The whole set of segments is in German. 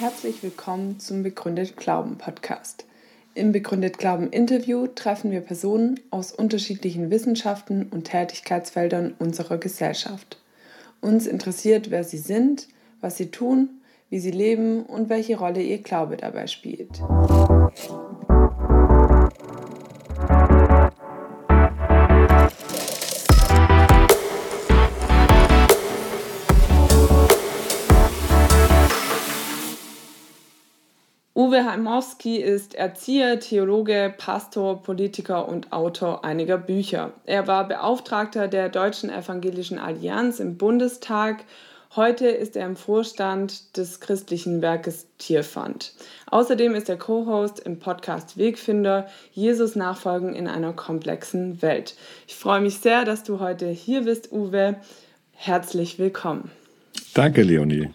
Herzlich willkommen zum Begründet Glauben Podcast. Im Begründet Glauben Interview treffen wir Personen aus unterschiedlichen Wissenschaften und Tätigkeitsfeldern unserer Gesellschaft. Uns interessiert, wer sie sind, was sie tun, wie sie leben und welche Rolle ihr Glaube dabei spielt. Uwe Heimowski ist Erzieher, Theologe, Pastor, Politiker und Autor einiger Bücher. Er war Beauftragter der Deutschen Evangelischen Allianz im Bundestag. Heute ist er im Vorstand des christlichen Werkes Tierfund. Außerdem ist er Co-Host im Podcast Wegfinder Jesus Nachfolgen in einer komplexen Welt. Ich freue mich sehr, dass du heute hier bist, Uwe. Herzlich willkommen. Danke, Leonie.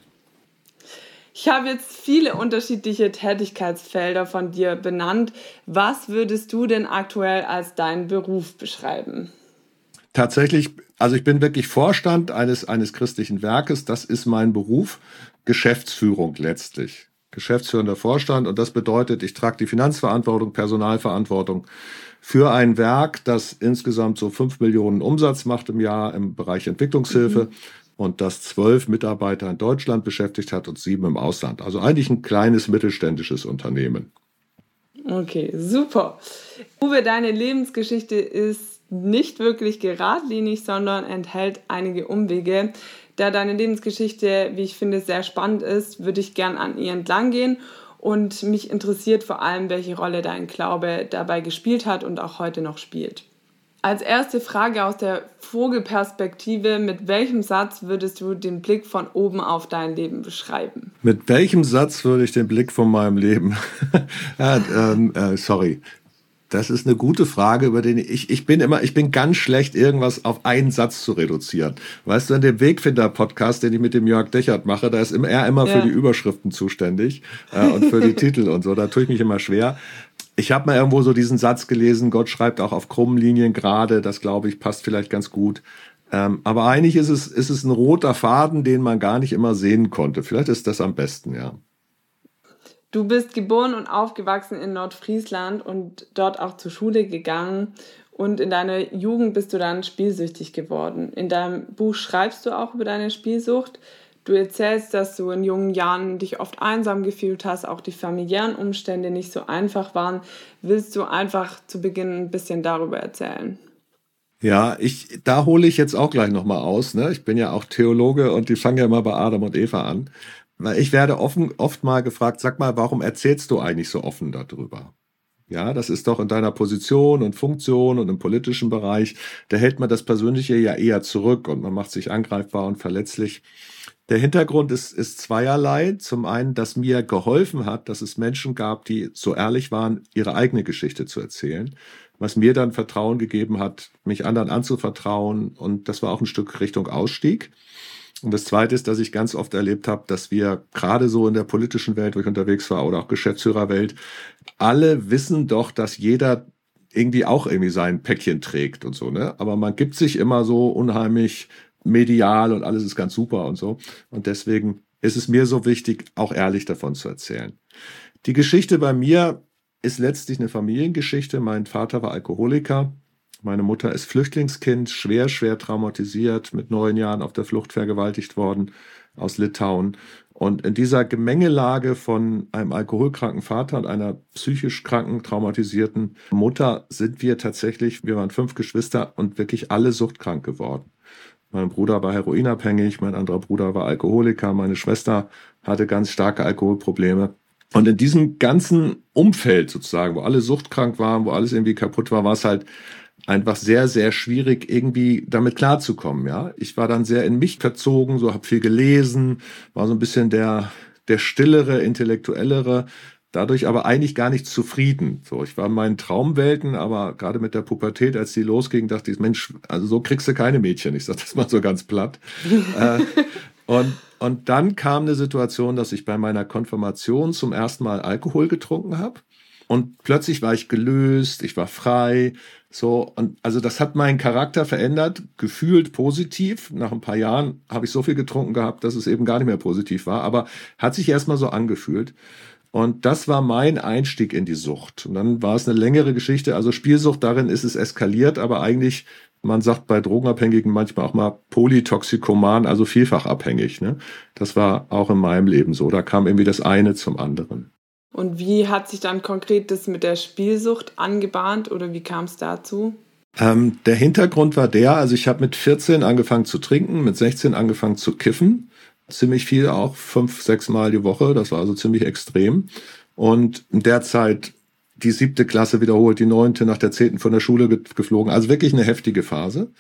Ich habe jetzt viele unterschiedliche Tätigkeitsfelder von dir benannt. Was würdest du denn aktuell als deinen Beruf beschreiben? Tatsächlich, also ich bin wirklich Vorstand eines, eines christlichen Werkes. Das ist mein Beruf. Geschäftsführung letztlich. Geschäftsführender Vorstand. Und das bedeutet, ich trage die Finanzverantwortung, Personalverantwortung für ein Werk, das insgesamt so fünf Millionen Umsatz macht im Jahr im Bereich Entwicklungshilfe. Mhm und das zwölf Mitarbeiter in Deutschland beschäftigt hat und sieben im Ausland. Also eigentlich ein kleines mittelständisches Unternehmen. Okay, super. Uwe, deine Lebensgeschichte ist nicht wirklich geradlinig, sondern enthält einige Umwege. Da deine Lebensgeschichte, wie ich finde, sehr spannend ist, würde ich gern an ihr entlang gehen. Und mich interessiert vor allem, welche Rolle dein Glaube dabei gespielt hat und auch heute noch spielt. Als erste Frage aus der Vogelperspektive, mit welchem Satz würdest du den Blick von oben auf dein Leben beschreiben? Mit welchem Satz würde ich den Blick von meinem Leben? ja, ähm, äh, sorry. Das ist eine gute Frage, über den ich, ich bin immer, ich bin ganz schlecht, irgendwas auf einen Satz zu reduzieren. Weißt du, in dem Wegfinder-Podcast, den ich mit dem Jörg Dechert mache, da ist er immer ja. für die Überschriften zuständig äh, und für die Titel und so. Da tue ich mich immer schwer ich habe mal irgendwo so diesen Satz gelesen, Gott schreibt auch auf krummen Linien gerade, das glaube ich passt vielleicht ganz gut. Ähm, aber eigentlich ist es, ist es ein roter Faden, den man gar nicht immer sehen konnte. Vielleicht ist das am besten, ja. Du bist geboren und aufgewachsen in Nordfriesland und dort auch zur Schule gegangen. Und in deiner Jugend bist du dann spielsüchtig geworden. In deinem Buch schreibst du auch über deine Spielsucht. Du erzählst, dass du in jungen Jahren dich oft einsam gefühlt hast, auch die familiären Umstände nicht so einfach waren. Willst du einfach zu Beginn ein bisschen darüber erzählen? Ja, ich, da hole ich jetzt auch gleich nochmal aus. Ne? Ich bin ja auch Theologe und die fangen ja immer bei Adam und Eva an. Ich werde offen, oft mal gefragt, sag mal, warum erzählst du eigentlich so offen darüber? Ja, das ist doch in deiner Position und Funktion und im politischen Bereich, da hält man das Persönliche ja eher zurück und man macht sich angreifbar und verletzlich. Der Hintergrund ist, ist zweierlei. Zum einen, dass mir geholfen hat, dass es Menschen gab, die so ehrlich waren, ihre eigene Geschichte zu erzählen, was mir dann Vertrauen gegeben hat, mich anderen anzuvertrauen. Und das war auch ein Stück Richtung Ausstieg. Und das Zweite ist, dass ich ganz oft erlebt habe, dass wir gerade so in der politischen Welt, wo ich unterwegs war, oder auch Geschäftsführerwelt, alle wissen doch, dass jeder irgendwie auch irgendwie sein Päckchen trägt und so, ne? Aber man gibt sich immer so unheimlich medial und alles ist ganz super und so. Und deswegen ist es mir so wichtig, auch ehrlich davon zu erzählen. Die Geschichte bei mir ist letztlich eine Familiengeschichte. Mein Vater war Alkoholiker. Meine Mutter ist Flüchtlingskind, schwer, schwer traumatisiert, mit neun Jahren auf der Flucht vergewaltigt worden aus Litauen. Und in dieser Gemengelage von einem alkoholkranken Vater und einer psychisch kranken, traumatisierten Mutter sind wir tatsächlich, wir waren fünf Geschwister und wirklich alle suchtkrank geworden. Mein Bruder war heroinabhängig, mein anderer Bruder war Alkoholiker, meine Schwester hatte ganz starke Alkoholprobleme. Und in diesem ganzen Umfeld sozusagen, wo alle suchtkrank waren, wo alles irgendwie kaputt war, war es halt einfach sehr, sehr schwierig, irgendwie damit klarzukommen. Ja, ich war dann sehr in mich verzogen, so habe viel gelesen, war so ein bisschen der der stillere, intellektuellere, dadurch aber eigentlich gar nicht zufrieden. So, ich war in meinen Traumwelten, aber gerade mit der Pubertät, als die losging, dachte ich, Mensch, also so kriegst du keine Mädchen. Ich sage das mal so ganz platt. äh, und, und dann kam eine Situation, dass ich bei meiner Konfirmation zum ersten Mal Alkohol getrunken habe. Und plötzlich war ich gelöst, ich war frei, so und also das hat meinen Charakter verändert, gefühlt positiv. Nach ein paar Jahren habe ich so viel getrunken gehabt, dass es eben gar nicht mehr positiv war, aber hat sich erstmal so angefühlt. Und das war mein Einstieg in die Sucht. Und dann war es eine längere Geschichte. Also Spielsucht, darin ist es eskaliert, aber eigentlich, man sagt bei Drogenabhängigen manchmal auch mal polytoxikoman, also vielfach abhängig. Ne? Das war auch in meinem Leben so. Da kam irgendwie das eine zum anderen. Und wie hat sich dann konkret das mit der Spielsucht angebahnt oder wie kam es dazu? Ähm, der Hintergrund war der, also ich habe mit 14 angefangen zu trinken, mit 16 angefangen zu kiffen ziemlich viel auch, fünf, sechs Mal die Woche. Das war also ziemlich extrem. Und in der Zeit die siebte Klasse wiederholt, die neunte nach der zehnten von der Schule geflogen. Also wirklich eine heftige Phase.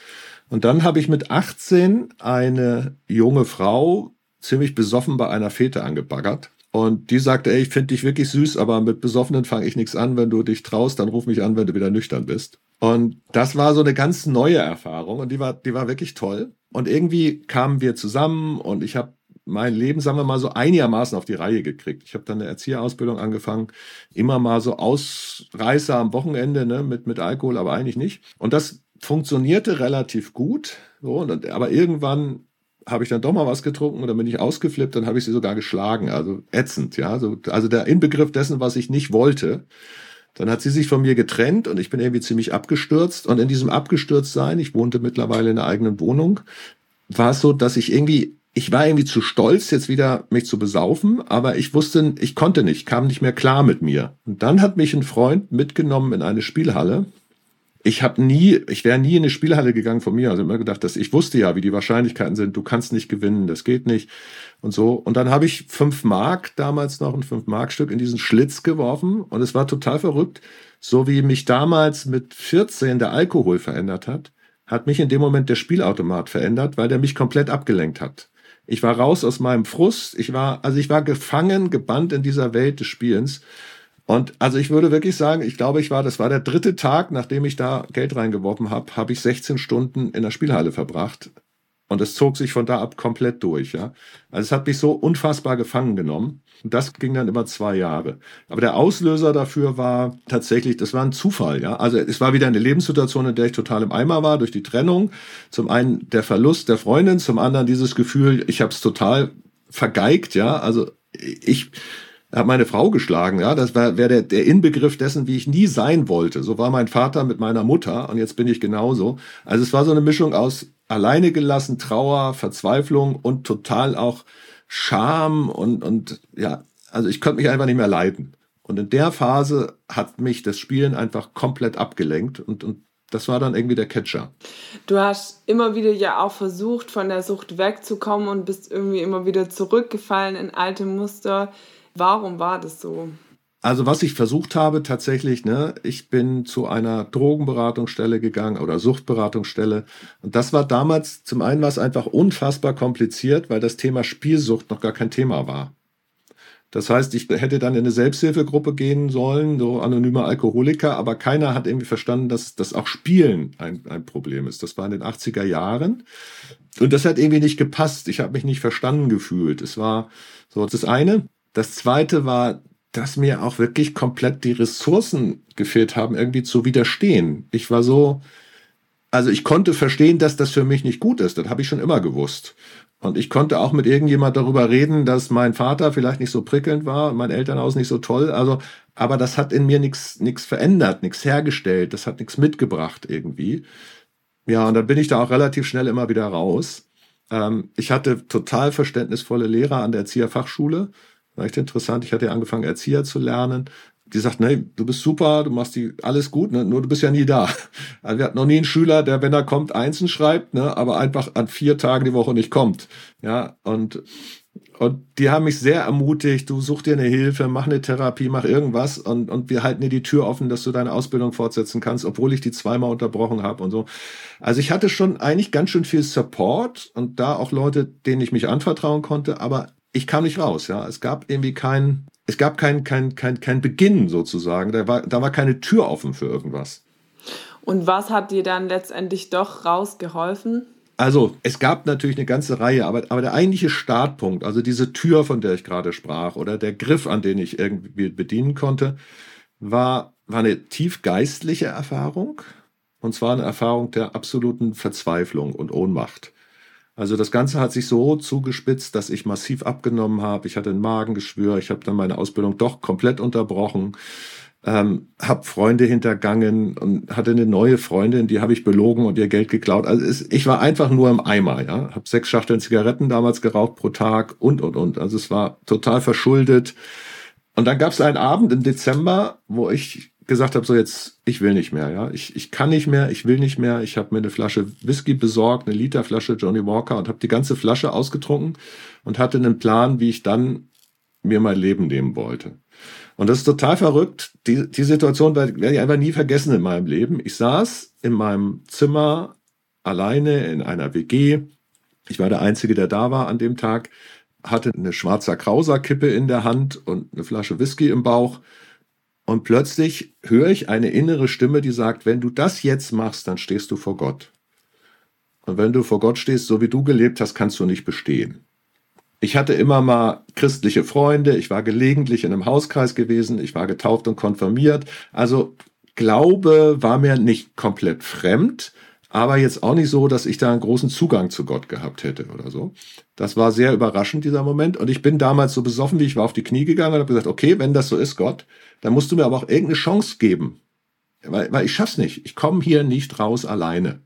Und dann habe ich mit 18 eine junge Frau ziemlich besoffen bei einer Fete angebaggert. Und die sagte, ey, ich finde dich wirklich süß, aber mit Besoffenen fange ich nichts an. Wenn du dich traust, dann ruf mich an, wenn du wieder nüchtern bist. Und das war so eine ganz neue Erfahrung und die war, die war wirklich toll. Und irgendwie kamen wir zusammen und ich habe mein Leben, sagen wir mal, so einigermaßen auf die Reihe gekriegt. Ich habe dann eine Erzieherausbildung angefangen, immer mal so Ausreißer am Wochenende ne, mit, mit Alkohol, aber eigentlich nicht. Und das funktionierte relativ gut. So, und, aber irgendwann habe ich dann doch mal was getrunken und dann bin ich ausgeflippt, dann habe ich sie sogar geschlagen. Also ätzend, ja. So, also der Inbegriff dessen, was ich nicht wollte. Dann hat sie sich von mir getrennt und ich bin irgendwie ziemlich abgestürzt. Und in diesem Abgestürztsein, ich wohnte mittlerweile in einer eigenen Wohnung, war es so, dass ich irgendwie ich war irgendwie zu stolz, jetzt wieder mich zu besaufen, aber ich wusste, ich konnte nicht, kam nicht mehr klar mit mir. Und dann hat mich ein Freund mitgenommen in eine Spielhalle. Ich habe nie, ich wäre nie in eine Spielhalle gegangen von mir. Also immer gedacht, dass ich wusste ja, wie die Wahrscheinlichkeiten sind. Du kannst nicht gewinnen, das geht nicht und so. Und dann habe ich fünf Mark damals noch ein fünf Mark Stück in diesen Schlitz geworfen und es war total verrückt, so wie mich damals mit 14 der Alkohol verändert hat, hat mich in dem Moment der Spielautomat verändert, weil der mich komplett abgelenkt hat. Ich war raus aus meinem Frust. Ich war, also ich war gefangen, gebannt in dieser Welt des Spielens. Und also ich würde wirklich sagen, ich glaube, ich war, das war der dritte Tag, nachdem ich da Geld reingeworfen habe, habe ich 16 Stunden in der Spielhalle verbracht. Und es zog sich von da ab komplett durch, ja. Also es hat mich so unfassbar gefangen genommen. Und das ging dann über zwei Jahre. Aber der Auslöser dafür war tatsächlich, das war ein Zufall, ja. Also es war wieder eine Lebenssituation, in der ich total im Eimer war durch die Trennung. Zum einen der Verlust der Freundin, zum anderen dieses Gefühl, ich habe es total vergeigt, ja. Also ich habe meine Frau geschlagen, ja. Das war wäre der, der Inbegriff dessen, wie ich nie sein wollte. So war mein Vater mit meiner Mutter und jetzt bin ich genauso. Also es war so eine Mischung aus alleine gelassen, Trauer, Verzweiflung und total auch Scham und, und ja, also ich konnte mich einfach nicht mehr leiden. Und in der Phase hat mich das Spielen einfach komplett abgelenkt und, und das war dann irgendwie der Catcher. Du hast immer wieder ja auch versucht, von der Sucht wegzukommen und bist irgendwie immer wieder zurückgefallen in alte Muster. Warum war das so? Also was ich versucht habe tatsächlich, ne, ich bin zu einer Drogenberatungsstelle gegangen oder Suchtberatungsstelle und das war damals zum einen was einfach unfassbar kompliziert, weil das Thema Spielsucht noch gar kein Thema war. Das heißt, ich hätte dann in eine Selbsthilfegruppe gehen sollen, so anonyme Alkoholiker, aber keiner hat irgendwie verstanden, dass das auch Spielen ein, ein Problem ist. Das war in den 80er Jahren. Und das hat irgendwie nicht gepasst. Ich habe mich nicht verstanden gefühlt. Es war so das eine. Das zweite war, dass mir auch wirklich komplett die Ressourcen gefehlt haben, irgendwie zu widerstehen. Ich war so, also ich konnte verstehen, dass das für mich nicht gut ist. Das habe ich schon immer gewusst. Und ich konnte auch mit irgendjemand darüber reden, dass mein Vater vielleicht nicht so prickelnd war, mein Elternhaus nicht so toll. Also, aber das hat in mir nichts nichts verändert, nichts hergestellt. Das hat nichts mitgebracht irgendwie. Ja, und dann bin ich da auch relativ schnell immer wieder raus. Ähm, ich hatte total verständnisvolle Lehrer an der Erzieherfachschule war echt interessant. Ich hatte ja angefangen, Erzieher zu lernen. Die sagt, nee, du bist super, du machst die alles gut, ne? nur du bist ja nie da. Also wir hatten noch nie einen Schüler, der, wenn er kommt, einzeln schreibt, ne? aber einfach an vier Tagen die Woche nicht kommt. Ja, und und die haben mich sehr ermutigt, du such dir eine Hilfe, mach eine Therapie, mach irgendwas und, und wir halten dir die Tür offen, dass du deine Ausbildung fortsetzen kannst, obwohl ich die zweimal unterbrochen habe und so. Also ich hatte schon eigentlich ganz schön viel Support und da auch Leute, denen ich mich anvertrauen konnte, aber ich kam nicht raus, ja. Es gab irgendwie kein, es gab kein, kein, kein, kein Beginn sozusagen. Da war, da war keine Tür offen für irgendwas. Und was hat dir dann letztendlich doch rausgeholfen? Also, es gab natürlich eine ganze Reihe, aber, aber der eigentliche Startpunkt, also diese Tür, von der ich gerade sprach, oder der Griff, an den ich irgendwie bedienen konnte, war, war eine tief geistliche Erfahrung. Und zwar eine Erfahrung der absoluten Verzweiflung und Ohnmacht. Also das Ganze hat sich so zugespitzt, dass ich massiv abgenommen habe. Ich hatte ein Magengeschwür. Ich habe dann meine Ausbildung doch komplett unterbrochen. Ähm, habe Freunde hintergangen und hatte eine neue Freundin, die habe ich belogen und ihr Geld geklaut. Also es, ich war einfach nur im Eimer. Ja, habe sechs Schachteln Zigaretten damals geraucht pro Tag und und und. Also es war total verschuldet. Und dann gab es einen Abend im Dezember, wo ich gesagt habe, so jetzt, ich will nicht mehr, ja. Ich, ich kann nicht mehr, ich will nicht mehr. Ich habe mir eine Flasche Whisky besorgt, eine Literflasche Johnny Walker und habe die ganze Flasche ausgetrunken und hatte einen Plan, wie ich dann mir mein Leben nehmen wollte. Und das ist total verrückt. Die, die Situation werde ich einfach nie vergessen in meinem Leben. Ich saß in meinem Zimmer alleine in einer WG. Ich war der Einzige, der da war an dem Tag, hatte eine schwarzer Krauser-Kippe in der Hand und eine Flasche Whisky im Bauch und plötzlich höre ich eine innere Stimme, die sagt, wenn du das jetzt machst, dann stehst du vor Gott. Und wenn du vor Gott stehst, so wie du gelebt hast, kannst du nicht bestehen. Ich hatte immer mal christliche Freunde, ich war gelegentlich in einem Hauskreis gewesen, ich war getauft und konfirmiert. Also Glaube war mir nicht komplett fremd, aber jetzt auch nicht so, dass ich da einen großen Zugang zu Gott gehabt hätte oder so. Das war sehr überraschend, dieser Moment. Und ich bin damals so besoffen, wie ich war auf die Knie gegangen und habe gesagt, okay, wenn das so ist, Gott, dann musst du mir aber auch irgendeine Chance geben. Weil, weil ich schaff's nicht. Ich komme hier nicht raus alleine.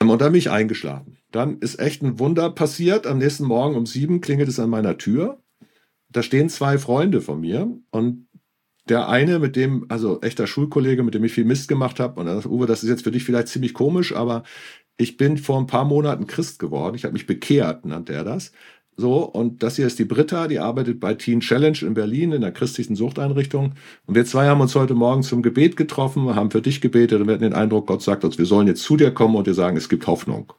Und dann bin ich eingeschlafen. Dann ist echt ein Wunder passiert. Am nächsten Morgen um sieben klingelt es an meiner Tür. Da stehen zwei Freunde von mir und der eine, mit dem, also echter Schulkollege, mit dem ich viel Mist gemacht habe, und er Uwe, das ist jetzt für dich vielleicht ziemlich komisch, aber ich bin vor ein paar Monaten Christ geworden. Ich habe mich bekehrt, nannte er das. So, und das hier ist die Britta, die arbeitet bei Teen Challenge in Berlin in der christlichen Suchteinrichtung. Und wir zwei haben uns heute Morgen zum Gebet getroffen, haben für dich gebetet und wir hatten den Eindruck, Gott sagt uns, wir sollen jetzt zu dir kommen und dir sagen, es gibt Hoffnung.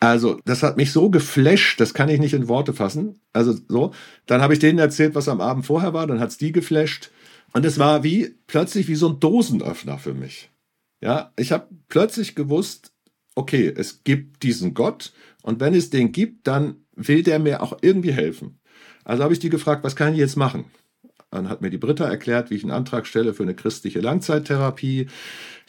Also, das hat mich so geflasht, das kann ich nicht in Worte fassen. Also so, dann habe ich denen erzählt, was am Abend vorher war, dann hat's die geflasht. Und es war wie plötzlich wie so ein Dosenöffner für mich. Ja, ich habe plötzlich gewusst, okay, es gibt diesen Gott und wenn es den gibt, dann will der mir auch irgendwie helfen. Also habe ich die gefragt, was kann ich jetzt machen? Dann hat mir die Britta erklärt, wie ich einen Antrag stelle für eine christliche Langzeittherapie.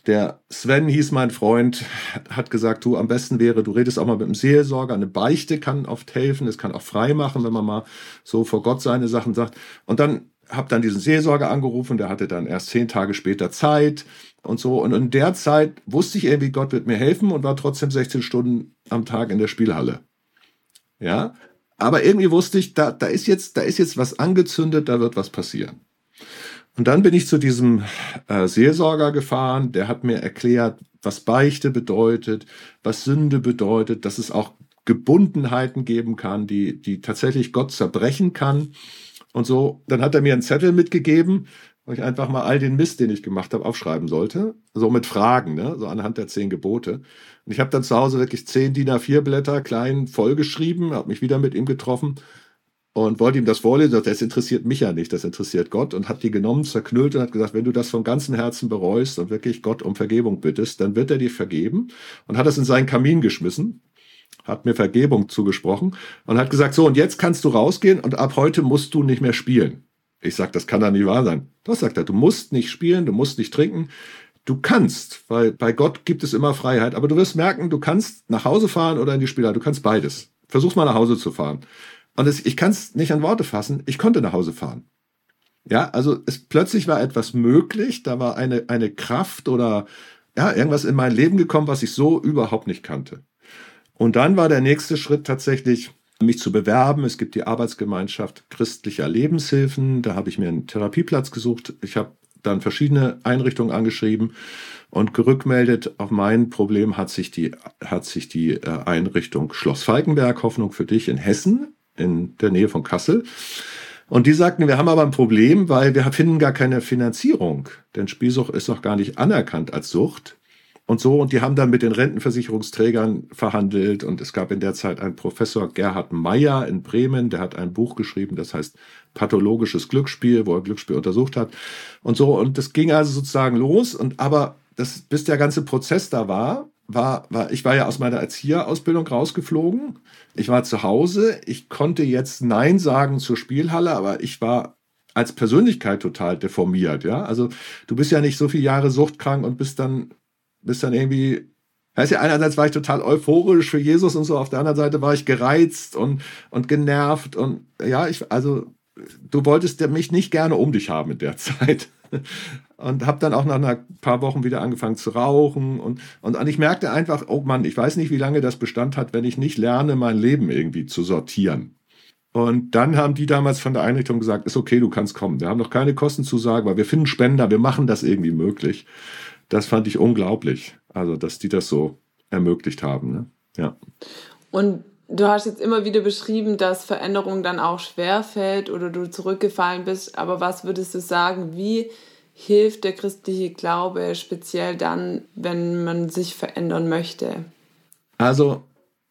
Der Sven hieß mein Freund, hat gesagt, du am besten wäre, du redest auch mal mit dem Seelsorger. Eine Beichte kann oft helfen, es kann auch frei machen, wenn man mal so vor Gott seine Sachen sagt. Und dann habe dann diesen Seelsorger angerufen, der hatte dann erst zehn Tage später Zeit und so. Und in der Zeit wusste ich irgendwie, Gott wird mir helfen und war trotzdem 16 Stunden am Tag in der Spielhalle. Ja, aber irgendwie wusste ich, da, da ist jetzt, da ist jetzt was angezündet, da wird was passieren. Und dann bin ich zu diesem äh, Seelsorger gefahren, der hat mir erklärt, was Beichte bedeutet, was Sünde bedeutet, dass es auch Gebundenheiten geben kann, die, die tatsächlich Gott zerbrechen kann und so. Dann hat er mir einen Zettel mitgegeben, wo ich einfach mal all den Mist, den ich gemacht habe, aufschreiben sollte. So mit Fragen, ne? so anhand der zehn Gebote. Und ich habe dann zu Hause wirklich zehn DIN A4 Blätter klein vollgeschrieben, habe mich wieder mit ihm getroffen und wollte ihm das vorlesen. Das interessiert mich ja nicht, das interessiert Gott. Und hat die genommen, zerknüllt und hat gesagt, wenn du das von ganzem Herzen bereust und wirklich Gott um Vergebung bittest, dann wird er dir vergeben. Und hat das in seinen Kamin geschmissen hat mir Vergebung zugesprochen und hat gesagt, so, und jetzt kannst du rausgehen und ab heute musst du nicht mehr spielen. Ich sag, das kann doch nicht wahr sein. Das sagt er, du musst nicht spielen, du musst nicht trinken. Du kannst, weil bei Gott gibt es immer Freiheit, aber du wirst merken, du kannst nach Hause fahren oder in die Spieler, du kannst beides. Versuch's mal nach Hause zu fahren. Und es, ich kann es nicht an Worte fassen, ich konnte nach Hause fahren. Ja, also es plötzlich war etwas möglich, da war eine, eine Kraft oder ja, irgendwas in mein Leben gekommen, was ich so überhaupt nicht kannte. Und dann war der nächste Schritt tatsächlich, mich zu bewerben. Es gibt die Arbeitsgemeinschaft christlicher Lebenshilfen. Da habe ich mir einen Therapieplatz gesucht. Ich habe dann verschiedene Einrichtungen angeschrieben und gerückmeldet. Auf mein Problem hat sich die, hat sich die äh, Einrichtung Schloss Falkenberg, Hoffnung für dich in Hessen, in der Nähe von Kassel. Und die sagten, wir haben aber ein Problem, weil wir finden gar keine Finanzierung. Denn Spielsucht ist noch gar nicht anerkannt als Sucht und so. Und die haben dann mit den Rentenversicherungsträgern verhandelt. Und es gab in der Zeit einen Professor Gerhard Meyer in Bremen, der hat ein Buch geschrieben, das heißt Pathologisches Glücksspiel, wo er Glücksspiel untersucht hat. Und so. Und das ging also sozusagen los. Und aber das, bis der ganze Prozess da war, war, war, ich war ja aus meiner Erzieherausbildung rausgeflogen. Ich war zu Hause. Ich konnte jetzt Nein sagen zur Spielhalle, aber ich war als Persönlichkeit total deformiert, ja. Also du bist ja nicht so viele Jahre suchtkrank und bist dann, bist dann irgendwie Weißt du, einerseits war ich total euphorisch für Jesus und so, auf der anderen Seite war ich gereizt und, und genervt und ja, ich, also du wolltest mich nicht gerne um dich haben in der Zeit. Und habe dann auch nach ein paar Wochen wieder angefangen zu rauchen. Und, und, und ich merkte einfach, oh Mann, ich weiß nicht, wie lange das Bestand hat, wenn ich nicht lerne, mein Leben irgendwie zu sortieren. Und dann haben die damals von der Einrichtung gesagt, ist okay, du kannst kommen. Wir haben noch keine Kostenzusage, weil wir finden Spender, wir machen das irgendwie möglich. Das fand ich unglaublich. Also, dass die das so ermöglicht haben. Ne? Ja. Und du hast jetzt immer wieder beschrieben, dass Veränderung dann auch schwer fällt oder du zurückgefallen bist. Aber was würdest du sagen, wie hilft der christliche Glaube speziell dann, wenn man sich verändern möchte? Also,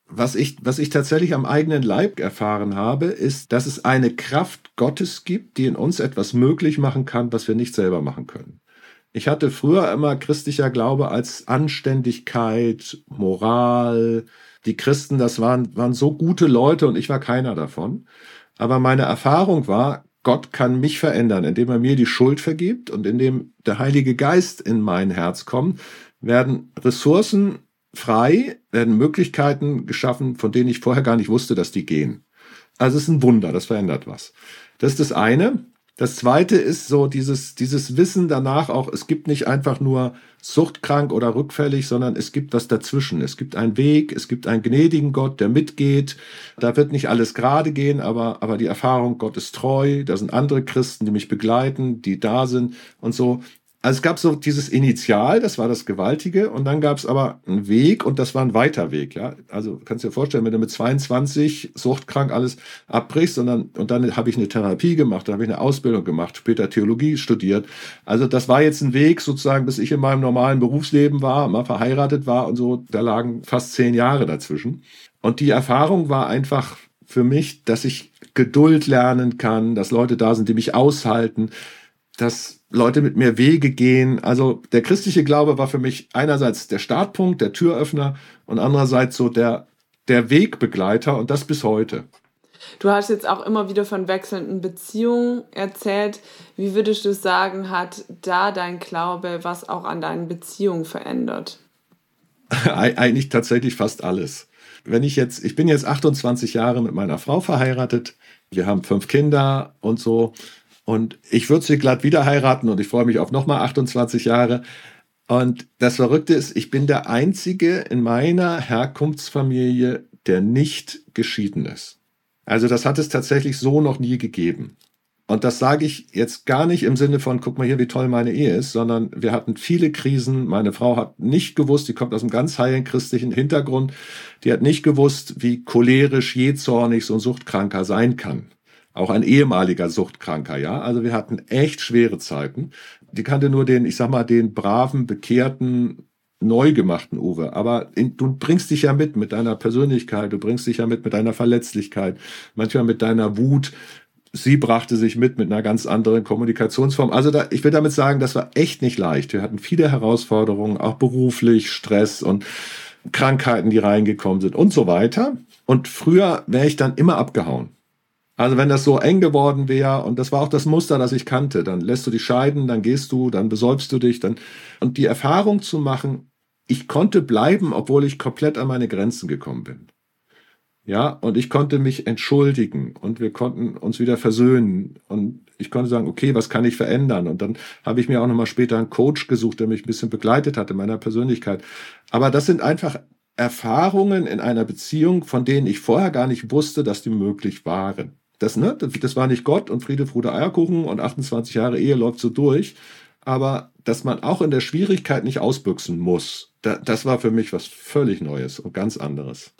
was ich, was ich tatsächlich am eigenen Leib erfahren habe, ist, dass es eine Kraft Gottes gibt, die in uns etwas möglich machen kann, was wir nicht selber machen können. Ich hatte früher immer christlicher Glaube als Anständigkeit, Moral. Die Christen, das waren, waren so gute Leute und ich war keiner davon. Aber meine Erfahrung war, Gott kann mich verändern, indem er mir die Schuld vergibt und indem der Heilige Geist in mein Herz kommt, werden Ressourcen frei, werden Möglichkeiten geschaffen, von denen ich vorher gar nicht wusste, dass die gehen. Also es ist ein Wunder, das verändert was. Das ist das eine. Das zweite ist so dieses, dieses Wissen danach auch, es gibt nicht einfach nur suchtkrank oder rückfällig, sondern es gibt was dazwischen. Es gibt einen Weg, es gibt einen gnädigen Gott, der mitgeht. Da wird nicht alles gerade gehen, aber, aber die Erfahrung, Gott ist treu. Da sind andere Christen, die mich begleiten, die da sind und so. Also es gab so dieses Initial, das war das Gewaltige, und dann gab es aber einen Weg und das war ein weiter Weg. Ja, also kannst du dir vorstellen, wenn du mit 22 suchtkrank alles abbrichst und dann und dann habe ich eine Therapie gemacht, dann habe ich eine Ausbildung gemacht, später Theologie studiert. Also das war jetzt ein Weg sozusagen, bis ich in meinem normalen Berufsleben war, mal verheiratet war und so. Da lagen fast zehn Jahre dazwischen. Und die Erfahrung war einfach für mich, dass ich Geduld lernen kann, dass Leute da sind, die mich aushalten, dass Leute mit mir Wege gehen. Also der christliche Glaube war für mich einerseits der Startpunkt, der Türöffner und andererseits so der, der Wegbegleiter und das bis heute. Du hast jetzt auch immer wieder von wechselnden Beziehungen erzählt. Wie würdest du sagen, hat da dein Glaube was auch an deinen Beziehungen verändert? Eigentlich tatsächlich fast alles. Wenn ich jetzt, ich bin jetzt 28 Jahre mit meiner Frau verheiratet. Wir haben fünf Kinder und so. Und ich würde sie glatt wieder heiraten und ich freue mich auf nochmal 28 Jahre. Und das Verrückte ist, ich bin der Einzige in meiner Herkunftsfamilie, der nicht geschieden ist. Also das hat es tatsächlich so noch nie gegeben. Und das sage ich jetzt gar nicht im Sinne von, guck mal hier, wie toll meine Ehe ist, sondern wir hatten viele Krisen. Meine Frau hat nicht gewusst, die kommt aus einem ganz heilen christlichen Hintergrund, die hat nicht gewusst, wie cholerisch, jähzornig so ein Suchtkranker sein kann. Auch ein ehemaliger Suchtkranker, ja. Also wir hatten echt schwere Zeiten. Die kannte nur den, ich sag mal, den braven, bekehrten, neu gemachten Uwe. Aber in, du bringst dich ja mit, mit deiner Persönlichkeit, du bringst dich ja mit, mit deiner Verletzlichkeit, manchmal mit deiner Wut. Sie brachte sich mit, mit einer ganz anderen Kommunikationsform. Also da, ich will damit sagen, das war echt nicht leicht. Wir hatten viele Herausforderungen, auch beruflich, Stress und Krankheiten, die reingekommen sind und so weiter. Und früher wäre ich dann immer abgehauen. Also wenn das so eng geworden wäre, und das war auch das Muster, das ich kannte, dann lässt du dich scheiden, dann gehst du, dann besäubst du dich, dann und die Erfahrung zu machen, ich konnte bleiben, obwohl ich komplett an meine Grenzen gekommen bin. Ja, und ich konnte mich entschuldigen und wir konnten uns wieder versöhnen und ich konnte sagen, okay, was kann ich verändern? Und dann habe ich mir auch nochmal später einen Coach gesucht, der mich ein bisschen begleitet hat in meiner Persönlichkeit. Aber das sind einfach Erfahrungen in einer Beziehung, von denen ich vorher gar nicht wusste, dass die möglich waren. Das, ne, das war nicht Gott und Friede, Frude, Eierkuchen und 28 Jahre Ehe läuft so durch. Aber dass man auch in der Schwierigkeit nicht ausbüchsen muss, da, das war für mich was völlig Neues und ganz anderes.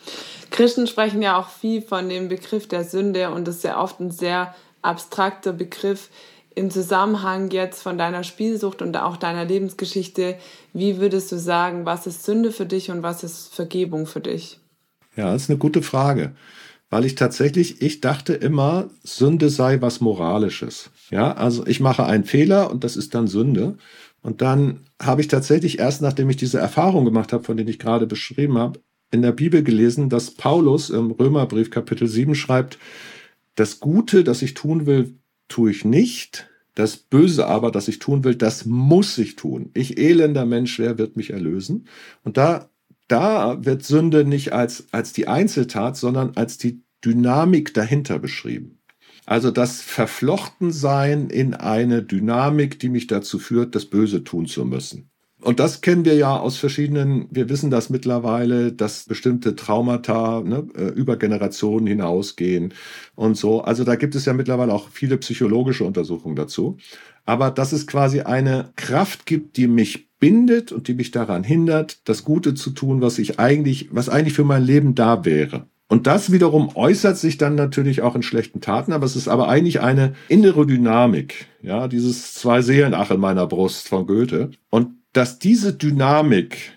Christen sprechen ja auch viel von dem Begriff der Sünde und das ist ja oft ein sehr abstrakter Begriff. Im Zusammenhang jetzt von deiner Spielsucht und auch deiner Lebensgeschichte, wie würdest du sagen, was ist Sünde für dich und was ist Vergebung für dich? Ja, das ist eine gute Frage weil ich tatsächlich, ich dachte immer, Sünde sei was Moralisches. Ja, also ich mache einen Fehler und das ist dann Sünde. Und dann habe ich tatsächlich erst, nachdem ich diese Erfahrung gemacht habe, von denen ich gerade beschrieben habe, in der Bibel gelesen, dass Paulus im Römerbrief Kapitel 7 schreibt, das Gute, das ich tun will, tue ich nicht. Das Böse aber, das ich tun will, das muss ich tun. Ich elender Mensch, wer wird mich erlösen? Und da, da wird Sünde nicht als, als die Einzeltat, sondern als die Dynamik dahinter beschrieben. Also das Verflochtensein in eine Dynamik, die mich dazu führt, das Böse tun zu müssen. Und das kennen wir ja aus verschiedenen, wir wissen das mittlerweile, dass bestimmte Traumata ne, äh, über Generationen hinausgehen und so. Also da gibt es ja mittlerweile auch viele psychologische Untersuchungen dazu. Aber dass es quasi eine Kraft gibt, die mich bindet und die mich daran hindert, das Gute zu tun, was ich eigentlich, was eigentlich für mein Leben da wäre. Und das wiederum äußert sich dann natürlich auch in schlechten Taten, aber es ist aber eigentlich eine innere Dynamik, ja, dieses zwei Seelen ach in meiner Brust von Goethe. Und dass diese Dynamik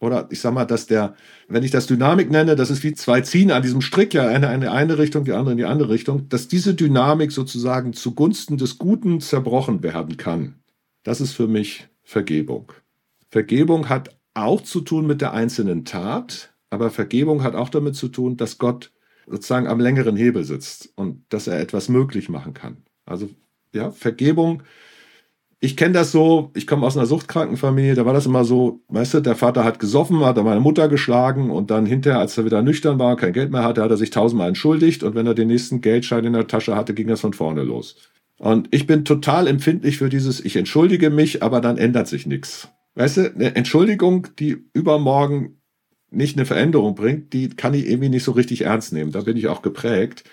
oder ich sag mal, dass der, wenn ich das Dynamik nenne, das ist wie zwei Ziehen an diesem Strick, ja, eine in die eine Richtung, die andere in die andere Richtung, dass diese Dynamik sozusagen zugunsten des Guten zerbrochen werden kann. Das ist für mich Vergebung. Vergebung hat auch zu tun mit der einzelnen Tat, aber Vergebung hat auch damit zu tun, dass Gott sozusagen am längeren Hebel sitzt und dass er etwas möglich machen kann. Also ja, Vergebung ich kenne das so, ich komme aus einer Suchtkrankenfamilie, da war das immer so, weißt du, der Vater hat gesoffen, hat meine Mutter geschlagen und dann hinterher, als er wieder nüchtern war, kein Geld mehr hatte, hat er sich tausendmal entschuldigt und wenn er den nächsten Geldschein in der Tasche hatte, ging das von vorne los. Und ich bin total empfindlich für dieses, ich entschuldige mich, aber dann ändert sich nichts. Weißt du, eine Entschuldigung, die übermorgen nicht eine Veränderung bringt, die kann ich irgendwie nicht so richtig ernst nehmen. Da bin ich auch geprägt.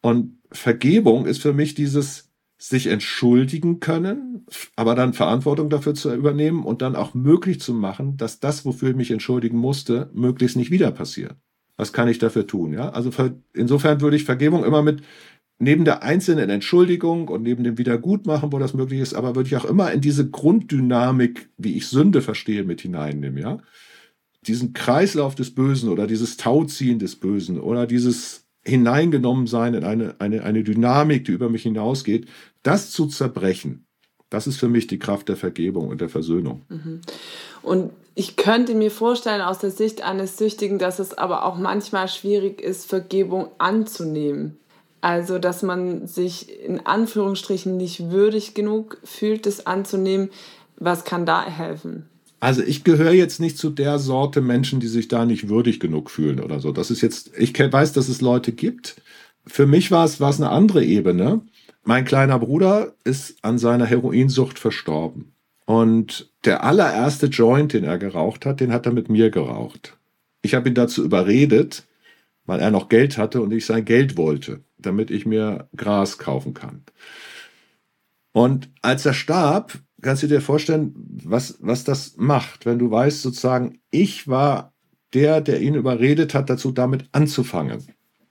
Und Vergebung ist für mich dieses, sich entschuldigen können, aber dann Verantwortung dafür zu übernehmen und dann auch möglich zu machen, dass das, wofür ich mich entschuldigen musste, möglichst nicht wieder passiert. Was kann ich dafür tun? Ja, also insofern würde ich Vergebung immer mit neben der einzelnen Entschuldigung und neben dem Wiedergutmachen, wo das möglich ist, aber würde ich auch immer in diese Grunddynamik, wie ich Sünde verstehe, mit hineinnehmen. Ja, diesen Kreislauf des Bösen oder dieses Tauziehen des Bösen oder dieses hineingenommen sein in eine, eine, eine Dynamik, die über mich hinausgeht, das zu zerbrechen, das ist für mich die Kraft der Vergebung und der Versöhnung. Mhm. Und ich könnte mir vorstellen, aus der Sicht eines Süchtigen, dass es aber auch manchmal schwierig ist, Vergebung anzunehmen. Also, dass man sich in Anführungsstrichen nicht würdig genug fühlt, das anzunehmen. Was kann da helfen? Also ich gehöre jetzt nicht zu der Sorte Menschen, die sich da nicht würdig genug fühlen oder so. Das ist jetzt, ich weiß, dass es Leute gibt. Für mich war es, war es eine andere Ebene. Mein kleiner Bruder ist an seiner Heroinsucht verstorben. Und der allererste Joint, den er geraucht hat, den hat er mit mir geraucht. Ich habe ihn dazu überredet, weil er noch Geld hatte und ich sein Geld wollte, damit ich mir Gras kaufen kann. Und als er starb, kannst du dir vorstellen, was, was das macht, wenn du weißt, sozusagen, ich war der, der ihn überredet hat, dazu damit anzufangen.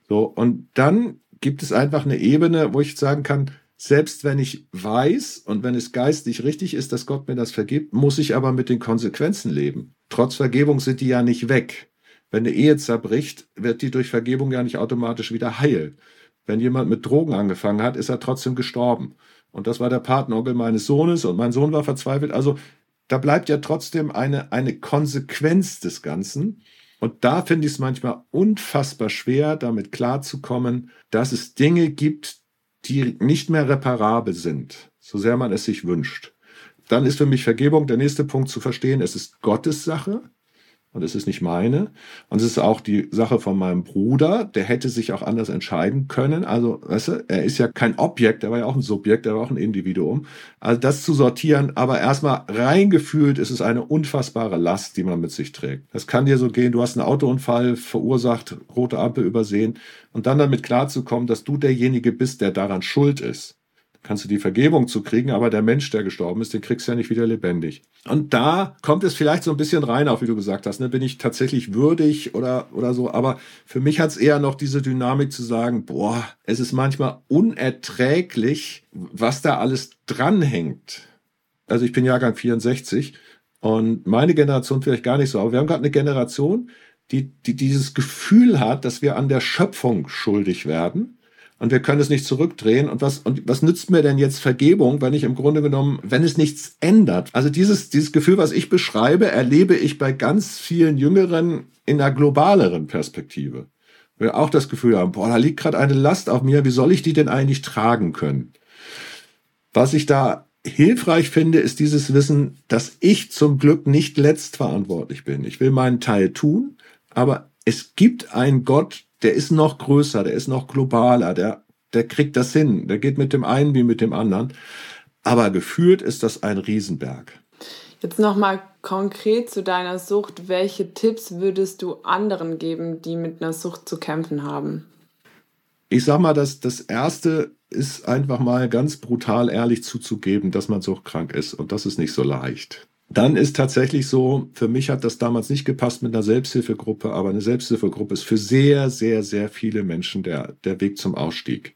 So, und dann gibt es einfach eine Ebene, wo ich sagen kann, selbst wenn ich weiß und wenn es geistig richtig ist, dass Gott mir das vergibt, muss ich aber mit den Konsequenzen leben. Trotz Vergebung sind die ja nicht weg. Wenn eine Ehe zerbricht, wird die durch Vergebung ja nicht automatisch wieder heil. Wenn jemand mit Drogen angefangen hat, ist er trotzdem gestorben. Und das war der Patenonkel meines Sohnes und mein Sohn war verzweifelt. Also da bleibt ja trotzdem eine, eine Konsequenz des Ganzen. Und da finde ich es manchmal unfassbar schwer, damit klarzukommen, dass es Dinge gibt, die nicht mehr reparabel sind, so sehr man es sich wünscht. Dann ist für mich Vergebung der nächste Punkt zu verstehen, es ist Gottes Sache und es ist nicht meine. Und es ist auch die Sache von meinem Bruder, der hätte sich auch anders entscheiden können. Also, weißt du, er ist ja kein Objekt, er war ja auch ein Subjekt, er war auch ein Individuum. Also das zu sortieren, aber erstmal reingefühlt ist es eine unfassbare Last, die man mit sich trägt. Das kann dir so gehen, du hast einen Autounfall verursacht, rote Ampel übersehen und dann damit klarzukommen, dass du derjenige bist, der daran schuld ist kannst du die Vergebung zu kriegen, aber der Mensch, der gestorben ist, den kriegst du ja nicht wieder lebendig. Und da kommt es vielleicht so ein bisschen rein, auch wie du gesagt hast, ne? bin ich tatsächlich würdig oder, oder so. Aber für mich hat es eher noch diese Dynamik zu sagen, boah, es ist manchmal unerträglich, was da alles dranhängt. Also ich bin Jahrgang 64 und meine Generation vielleicht gar nicht so, aber wir haben gerade eine Generation, die, die dieses Gefühl hat, dass wir an der Schöpfung schuldig werden und wir können es nicht zurückdrehen. Und was, und was nützt mir denn jetzt Vergebung, wenn ich im Grunde genommen, wenn es nichts ändert? Also dieses, dieses Gefühl, was ich beschreibe, erlebe ich bei ganz vielen Jüngeren in einer globaleren Perspektive. Wir auch das Gefühl haben, boah, da liegt gerade eine Last auf mir, wie soll ich die denn eigentlich tragen können? Was ich da hilfreich finde, ist dieses Wissen, dass ich zum Glück nicht letztverantwortlich bin. Ich will meinen Teil tun, aber es gibt einen Gott, der ist noch größer, der ist noch globaler, der, der kriegt das hin, der geht mit dem einen wie mit dem anderen. Aber gefühlt ist das ein Riesenberg. Jetzt nochmal konkret zu deiner Sucht. Welche Tipps würdest du anderen geben, die mit einer Sucht zu kämpfen haben? Ich sag mal, das, das erste ist einfach mal ganz brutal ehrlich zuzugeben, dass man suchtkrank ist. Und das ist nicht so leicht. Dann ist tatsächlich so, für mich hat das damals nicht gepasst mit einer Selbsthilfegruppe, aber eine Selbsthilfegruppe ist für sehr, sehr, sehr viele Menschen der, der Weg zum Ausstieg.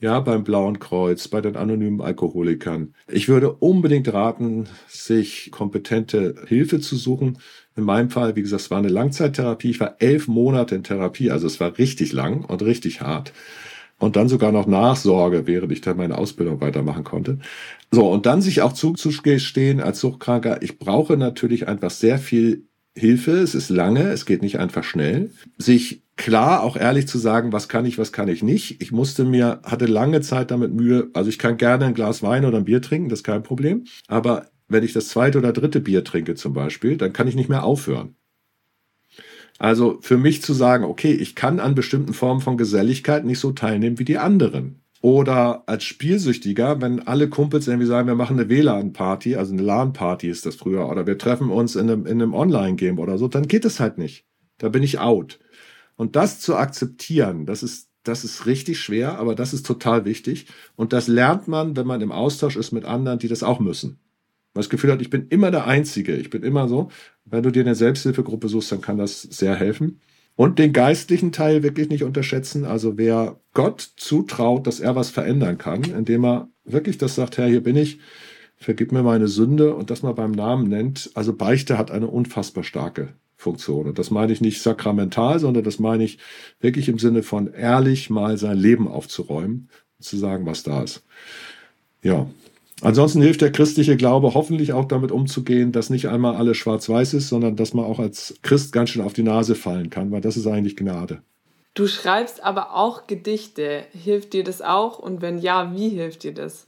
Ja, beim Blauen Kreuz, bei den anonymen Alkoholikern. Ich würde unbedingt raten, sich kompetente Hilfe zu suchen. In meinem Fall, wie gesagt, es war eine Langzeittherapie. Ich war elf Monate in Therapie, also es war richtig lang und richtig hart. Und dann sogar noch Nachsorge, während ich dann meine Ausbildung weitermachen konnte. So, und dann sich auch zuzugestehen als Suchtkranker, ich brauche natürlich einfach sehr viel Hilfe. Es ist lange, es geht nicht einfach schnell. Sich klar auch ehrlich zu sagen, was kann ich, was kann ich nicht. Ich musste mir, hatte lange Zeit damit Mühe, also ich kann gerne ein Glas Wein oder ein Bier trinken, das ist kein Problem. Aber wenn ich das zweite oder dritte Bier trinke zum Beispiel, dann kann ich nicht mehr aufhören. Also für mich zu sagen, okay, ich kann an bestimmten Formen von Geselligkeit nicht so teilnehmen wie die anderen. Oder als Spielsüchtiger, wenn alle Kumpels irgendwie sagen, wir machen eine WLAN-Party, also eine LAN-Party ist das früher, oder wir treffen uns in einem, in einem Online-Game oder so, dann geht es halt nicht. Da bin ich out. Und das zu akzeptieren, das ist, das ist richtig schwer, aber das ist total wichtig. Und das lernt man, wenn man im Austausch ist mit anderen, die das auch müssen. Man das Gefühl hat, ich bin immer der Einzige, ich bin immer so. Wenn du dir eine Selbsthilfegruppe suchst, dann kann das sehr helfen. Und den geistlichen Teil wirklich nicht unterschätzen. Also wer Gott zutraut, dass er was verändern kann, indem er wirklich das sagt, Herr, hier bin ich, vergib mir meine Sünde und das mal beim Namen nennt. Also Beichte hat eine unfassbar starke Funktion. Und das meine ich nicht sakramental, sondern das meine ich wirklich im Sinne von ehrlich mal sein Leben aufzuräumen und zu sagen, was da ist. Ja. Ansonsten hilft der christliche Glaube hoffentlich auch damit umzugehen, dass nicht einmal alles schwarz-weiß ist, sondern dass man auch als Christ ganz schön auf die Nase fallen kann, weil das ist eigentlich Gnade. Du schreibst aber auch Gedichte. Hilft dir das auch? Und wenn ja, wie hilft dir das?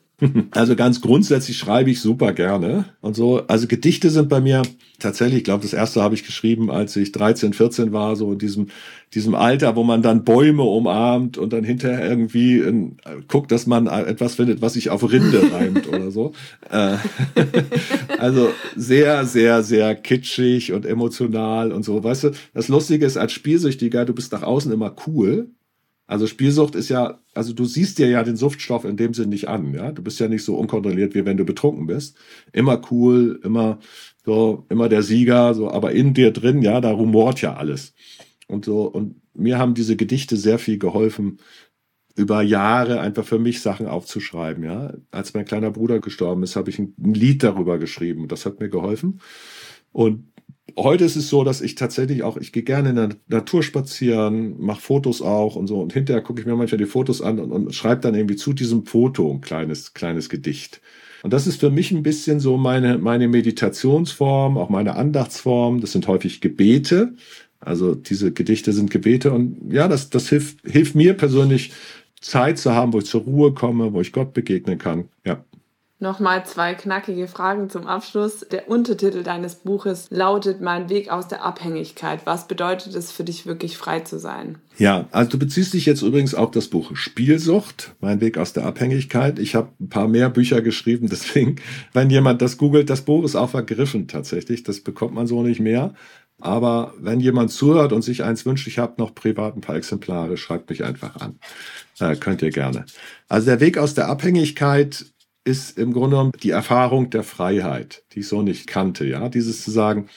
Also ganz grundsätzlich schreibe ich super gerne und so. Also Gedichte sind bei mir tatsächlich, ich glaube, das erste habe ich geschrieben, als ich 13, 14 war, so in diesem, diesem Alter, wo man dann Bäume umarmt und dann hinterher irgendwie in, guckt, dass man etwas findet, was sich auf Rinde reimt oder so. Äh, also sehr, sehr, sehr kitschig und emotional und so. Weißt du, das Lustige ist, als Spielsüchtiger, du bist nach außen immer cool also Spielsucht ist ja, also du siehst dir ja den Suchtstoff in dem Sinn nicht an, ja. Du bist ja nicht so unkontrolliert, wie wenn du betrunken bist. Immer cool, immer so, immer der Sieger, so, aber in dir drin, ja, da rumort ja alles. Und so, und mir haben diese Gedichte sehr viel geholfen, über Jahre einfach für mich Sachen aufzuschreiben, ja. Als mein kleiner Bruder gestorben ist, habe ich ein Lied darüber geschrieben das hat mir geholfen. Und heute ist es so, dass ich tatsächlich auch, ich gehe gerne in der Natur spazieren, mache Fotos auch und so. Und hinterher gucke ich mir manchmal die Fotos an und, und schreibe dann irgendwie zu diesem Foto ein kleines, kleines Gedicht. Und das ist für mich ein bisschen so meine, meine Meditationsform, auch meine Andachtsform. Das sind häufig Gebete. Also diese Gedichte sind Gebete. Und ja, das, das hilft, hilft mir persönlich, Zeit zu haben, wo ich zur Ruhe komme, wo ich Gott begegnen kann. Ja. Nochmal zwei knackige Fragen zum Abschluss. Der Untertitel deines Buches lautet Mein Weg aus der Abhängigkeit. Was bedeutet es für dich wirklich frei zu sein? Ja, also du beziehst dich jetzt übrigens auf das Buch Spielsucht, Mein Weg aus der Abhängigkeit. Ich habe ein paar mehr Bücher geschrieben, deswegen, wenn jemand das googelt, das Buch ist auch vergriffen tatsächlich. Das bekommt man so nicht mehr. Aber wenn jemand zuhört und sich eins wünscht, ich habe noch privat ein paar Exemplare, schreibt mich einfach an. Äh, könnt ihr gerne. Also der Weg aus der Abhängigkeit ist im Grunde genommen die Erfahrung der Freiheit, die ich so nicht kannte. Ja, dieses zu sagen,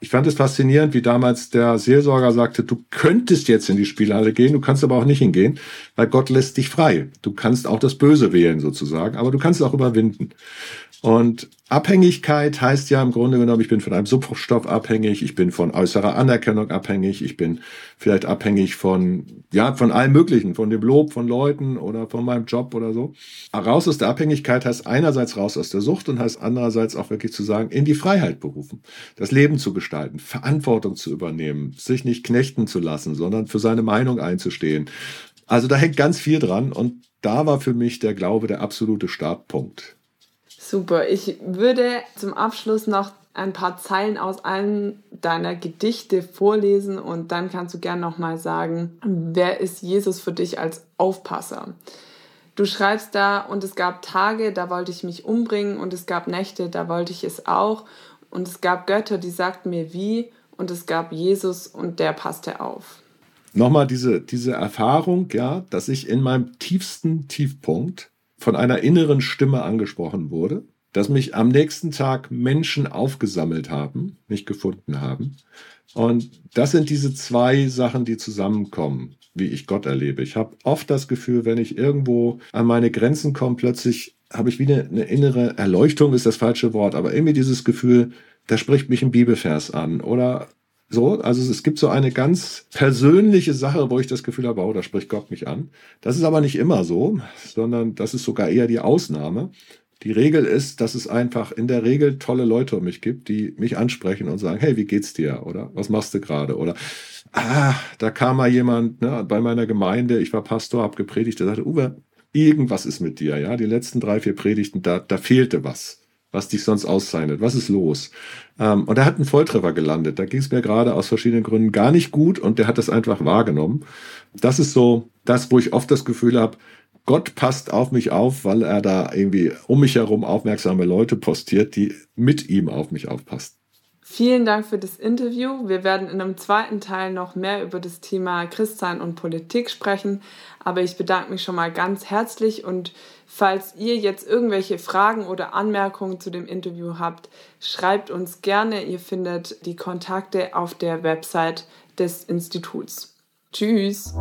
ich fand es faszinierend, wie damals der Seelsorger sagte, du könntest jetzt in die Spielhalle gehen, du kannst aber auch nicht hingehen, weil Gott lässt dich frei. Du kannst auch das Böse wählen sozusagen, aber du kannst es auch überwinden. Und Abhängigkeit heißt ja im Grunde genommen, ich bin von einem Substoff abhängig, ich bin von äußerer Anerkennung abhängig, ich bin vielleicht abhängig von, ja, von allem Möglichen, von dem Lob von Leuten oder von meinem Job oder so. Raus aus der Abhängigkeit heißt einerseits raus aus der Sucht und heißt andererseits auch wirklich zu sagen, in die Freiheit berufen, das Leben zu gestalten, Verantwortung zu übernehmen, sich nicht knechten zu lassen, sondern für seine Meinung einzustehen, Also da hängt ganz viel dran und da war für mich der Glaube der absolute Startpunkt. Super. Ich würde zum Abschluss noch ein paar Zeilen aus allen deiner Gedichte vorlesen und dann kannst du gern nochmal sagen, wer ist Jesus für dich als Aufpasser? Du schreibst da, und es gab Tage, da wollte ich mich umbringen, und es gab Nächte, da wollte ich es auch, und es gab Götter, die sagten mir wie, und es gab Jesus, und der passte auf. Nochmal diese, diese Erfahrung, ja, dass ich in meinem tiefsten Tiefpunkt von einer inneren Stimme angesprochen wurde, dass mich am nächsten Tag Menschen aufgesammelt haben, mich gefunden haben. Und das sind diese zwei Sachen, die zusammenkommen wie ich Gott erlebe. Ich habe oft das Gefühl, wenn ich irgendwo an meine Grenzen komme, plötzlich habe ich wieder eine innere Erleuchtung, ist das falsche Wort, aber irgendwie dieses Gefühl, da spricht mich ein Bibelvers an oder so. Also es gibt so eine ganz persönliche Sache, wo ich das Gefühl habe, oh, da spricht Gott mich an. Das ist aber nicht immer so, sondern das ist sogar eher die Ausnahme. Die Regel ist, dass es einfach in der Regel tolle Leute um mich gibt, die mich ansprechen und sagen, hey, wie geht's dir? Oder was machst du gerade? Oder ah, da kam mal jemand ne, bei meiner Gemeinde, ich war Pastor, hab gepredigt, der sagte, Uwe, irgendwas ist mit dir, ja. Die letzten drei, vier Predigten, da, da fehlte was, was dich sonst auszeichnet. Was ist los? Ähm, und er hat einen Volltreffer gelandet. Da ging es mir gerade aus verschiedenen Gründen gar nicht gut und der hat das einfach wahrgenommen. Das ist so das, wo ich oft das Gefühl habe, Gott passt auf mich auf, weil er da irgendwie um mich herum aufmerksame Leute postiert, die mit ihm auf mich aufpassen. Vielen Dank für das Interview. Wir werden in einem zweiten Teil noch mehr über das Thema Christsein und Politik sprechen. Aber ich bedanke mich schon mal ganz herzlich und falls ihr jetzt irgendwelche Fragen oder Anmerkungen zu dem Interview habt, schreibt uns gerne. Ihr findet die Kontakte auf der Website des Instituts. Tschüss.